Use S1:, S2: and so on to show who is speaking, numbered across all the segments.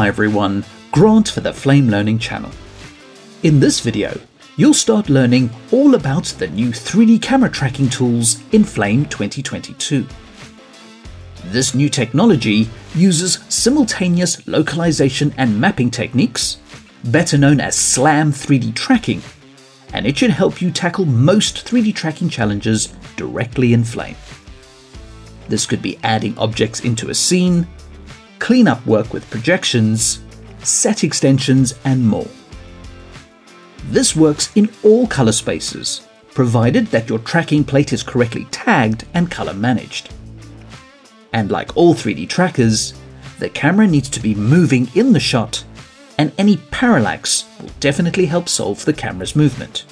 S1: Hi everyone, Grant for the Flame Learning channel. In this video, you'll start learning all about the new 3D camera tracking tools in Flame 2022. This new technology uses simultaneous localization and mapping techniques, better known as SLAM 3D tracking, and it should help you tackle most 3D tracking challenges directly in Flame. This could be adding objects into a scene, cleanup work with projections, set extensions, and more. This works in all color spaces, provided that your tracking plate is correctly tagged and color managed. And like all 3D trackers, the camera needs to be moving in the shot, and any parallax will definitely help solve the camera's movement.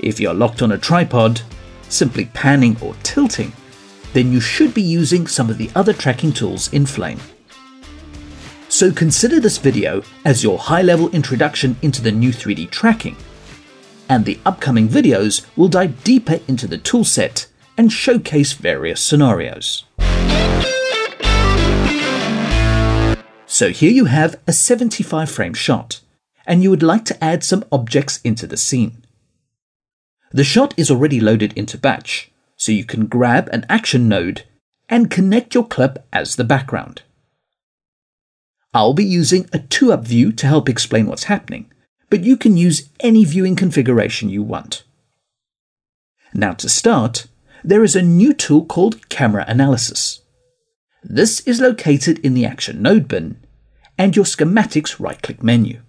S1: If you're locked on a tripod, simply panning or tilting then you should be using some of the other tracking tools in Flame. So consider this video as your high-level introduction into the new 3D tracking, and the upcoming videos will dive deeper into the toolset and showcase various scenarios. So here you have a 75 frame shot, and you would like to add some objects into the scene. The shot is already loaded into batch, so you can grab an action node and connect your clip as the background. I'll be using a 2-up view to help explain what's happening, but you can use any viewing configuration you want. Now to start, there is a new tool called Camera Analysis. This is located in the Action Node bin and your Schematics right-click menu.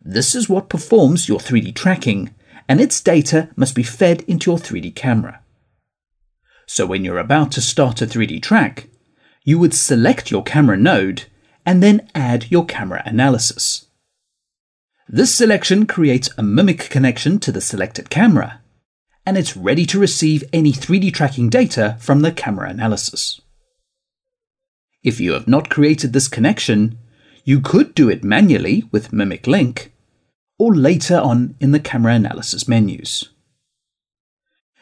S1: This is what performs your 3D tracking and its data must be fed into your 3D camera. So when you're about to start a 3D track, you would select your camera node and then add your camera analysis. This selection creates a mimic connection to the selected camera, and it's ready to receive any 3D tracking data from the camera analysis. If you have not created this connection, you could do it manually with Mimic Link, or later on in the camera analysis menus.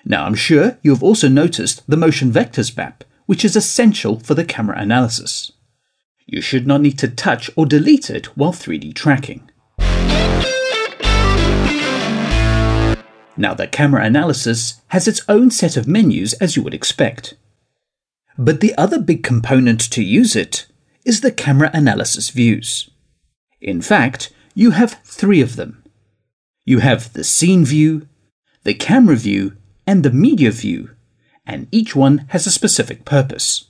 S1: Now I'm sure you have also noticed the motion vectors map, which is essential for the camera analysis. You should not need to touch or delete it while 3D tracking. Now the camera analysis has its own set of menus as you would expect. But the other big component to use it is the camera analysis views. In fact, you have three of them. You have the scene view, the camera view, and the media view, and each one has a specific purpose.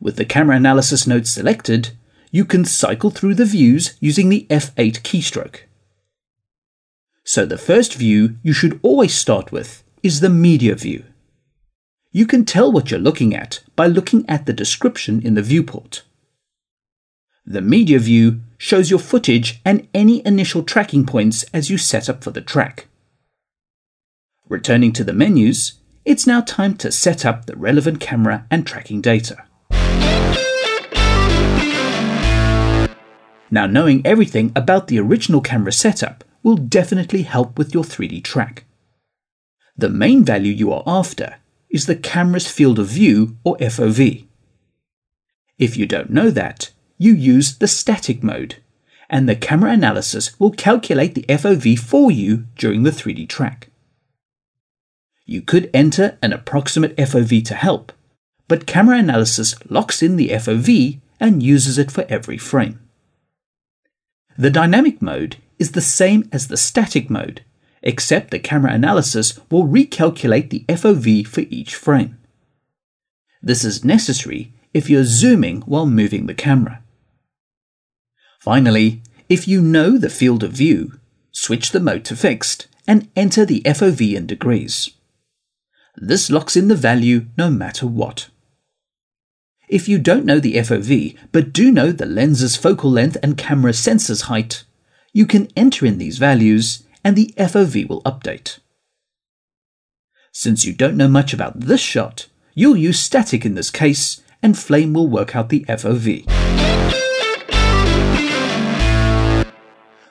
S1: With the camera analysis node selected, you can cycle through the views using the F8 keystroke. So the first view you should always start with is the media view. You can tell what you're looking at by looking at the description in the viewport. The media view shows your footage and any initial tracking points as you set up for the track. Returning to the menus, it's now time to set up the relevant camera and tracking data. Now knowing everything about the original camera setup will definitely help with your 3D track. The main value you are after is the camera's field of view or FOV. If you don't know that, you use the static mode, and the camera analysis will calculate the FOV for you during the 3D track. You could enter an approximate FOV to help, but camera analysis locks in the FOV and uses it for every frame. The dynamic mode is the same as the static mode, except the camera analysis will recalculate the FOV for each frame. This is necessary if you're zooming while moving the camera. Finally, if you know the field of view, switch the mode to fixed and enter the FOV in degrees. This locks in the value no matter what. If you don't know the FOV, but do know the lens's focal length and camera sensor's height, you can enter in these values and the FOV will update. Since you don't know much about this shot, you'll use static in this case, and Flame will work out the FOV.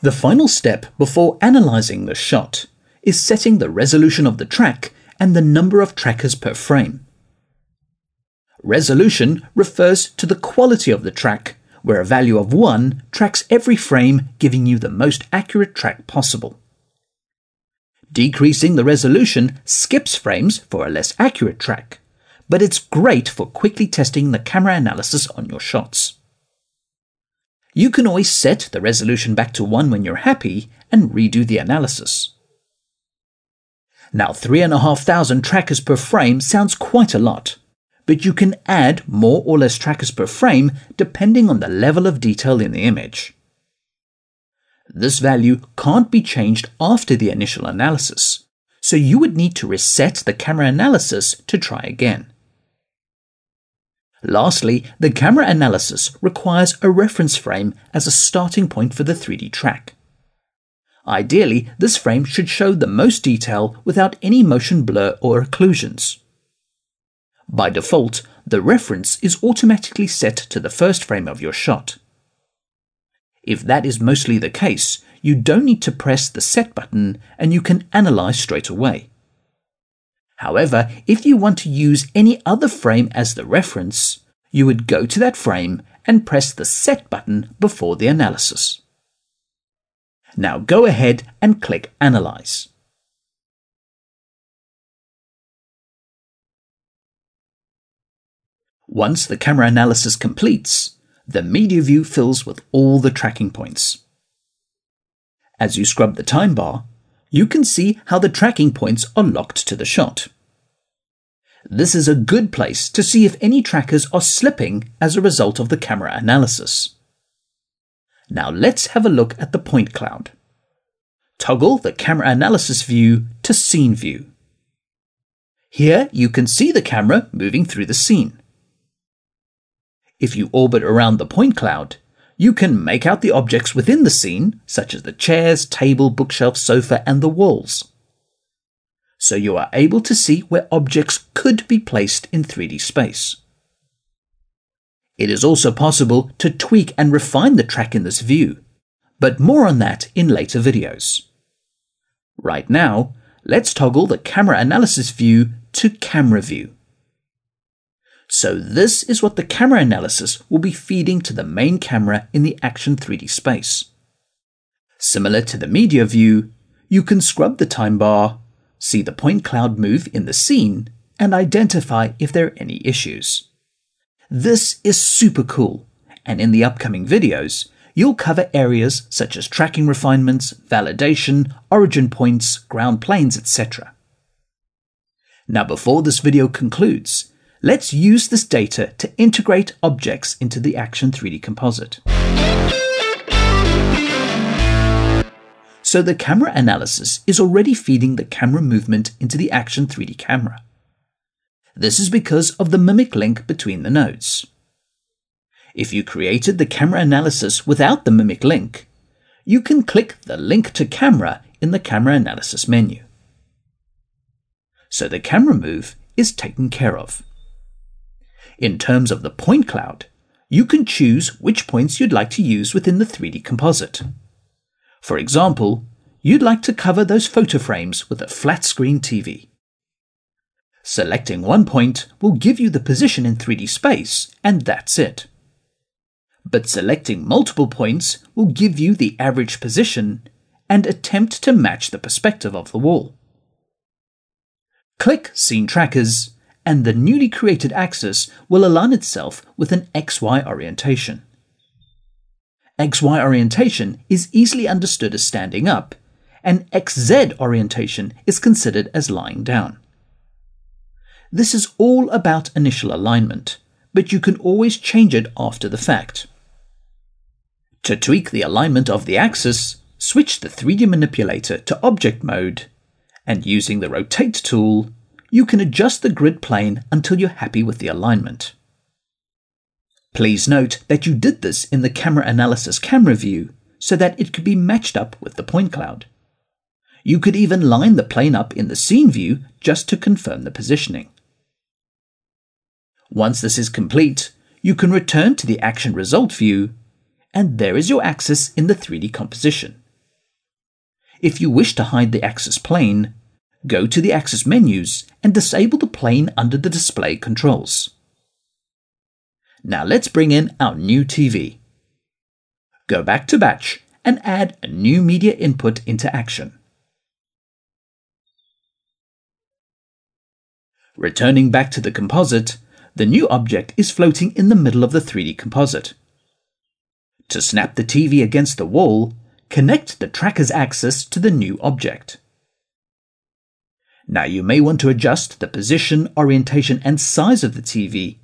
S1: The final step before analyzing the shot is setting the resolution of the track and the number of trackers per frame. Resolution refers to the quality of the track, where a value of 1 tracks every frame, giving you the most accurate track possible. Decreasing the resolution skips frames for a less accurate track, but it's great for quickly testing the camera analysis on your shots. You can always set the resolution back to 1 when you're happy and redo the analysis. Now 3,500 trackers per frame sounds quite a lot, but you can add more or less trackers per frame depending on the level of detail in the image. This value can't be changed after the initial analysis, so you would need to reset the camera analysis to try again. Lastly, the camera analysis requires a reference frame as a starting point for the 3D track. Ideally, this frame should show the most detail without any motion blur or occlusions. By default, the reference is automatically set to the first frame of your shot. If that is mostly the case, you don't need to press the Set button and you can analyze straight away. However, if you want to use any other frame as the reference, you would go to that frame and press the Set button before the analysis. Now go ahead and click Analyze. Once the camera analysis completes, the media view fills with all the tracking points. As you scrub the time bar, you can see how the tracking points are locked to the shot. This is a good place to see if any trackers are slipping as a result of the camera analysis. Now let's have a look at the point cloud. Toggle the camera analysis view to scene view. Here you can see the camera moving through the scene. If you orbit around the point cloud, you can make out the objects within the scene, such as the chairs, table, bookshelf, sofa, and the walls. So you are able to see where objects could be placed in 3D space. It is also possible to tweak and refine the track in this view, but more on that in later videos. Right now, let's toggle the camera analysis view to camera view. So this is what the camera analysis will be feeding to the main camera in the Action 3D space. Similar to the media view, you can scrub the time bar, see the point cloud move in the scene, and identify if there are any issues. This is super cool, and in the upcoming videos, you'll cover areas such as tracking refinements, validation, origin points, ground planes, etc. Now before this video concludes, Let's use this data to integrate objects into the Action 3D composite. So the camera analysis is already feeding the camera movement into the Action 3D camera. This is because of the mimic link between the nodes. If you created the camera analysis without the mimic link, you can click the link to camera in the camera analysis menu. So the camera move is taken care of. In terms of the point cloud, you can choose which points you'd like to use within the 3D composite. For example, you'd like to cover those photo frames with a flat screen TV. Selecting one point will give you the position in 3D space, and that's it. But selecting multiple points will give you the average position and attempt to match the perspective of the wall. Click Scene Trackers and the newly created axis will align itself with an XY orientation. XY orientation is easily understood as standing up, and XZ orientation is considered as lying down. This is all about initial alignment, but you can always change it after the fact. To tweak the alignment of the axis, switch the 3D manipulator to object mode, and using the rotate tool, you can adjust the grid plane until you're happy with the alignment. Please note that you did this in the camera analysis camera view so that it could be matched up with the point cloud. You could even line the plane up in the scene view just to confirm the positioning. Once this is complete, you can return to the action result view, and there is your axis in the 3D composition. If you wish to hide the axis plane, go to the Axis menus and disable the plane under the display controls. Now let's bring in our new TV. Go back to batch and add a new media input into action. Returning back to the composite, the new object is floating in the middle of the 3D composite. To snap the TV against the wall, connect the tracker's axis to the new object. Now you may want to adjust the position, orientation and size of the TV,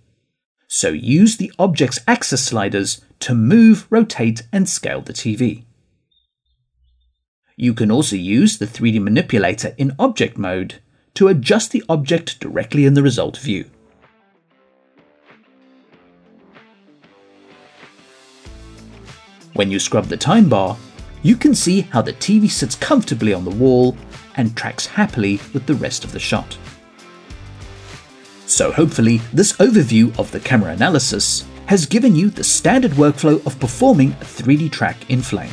S1: so use the object's axis sliders to move, rotate and scale the TV. You can also use the 3D manipulator in object mode to adjust the object directly in the result view. When you scrub the time bar, you can see how the TV sits comfortably on the wall and tracks happily with the rest of the shot. So hopefully this overview of the camera analysis has given you the standard workflow of performing a 3D track in Flame.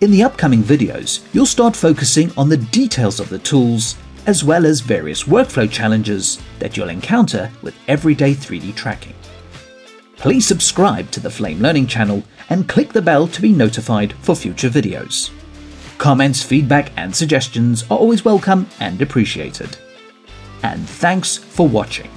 S1: In the upcoming videos, you'll start focusing on the details of the tools as well as various workflow challenges that you'll encounter with everyday 3D tracking. Please subscribe to the Flame Learning channel and click the bell to be notified for future videos. Comments, feedback, and suggestions are always welcome and appreciated. And thanks for watching.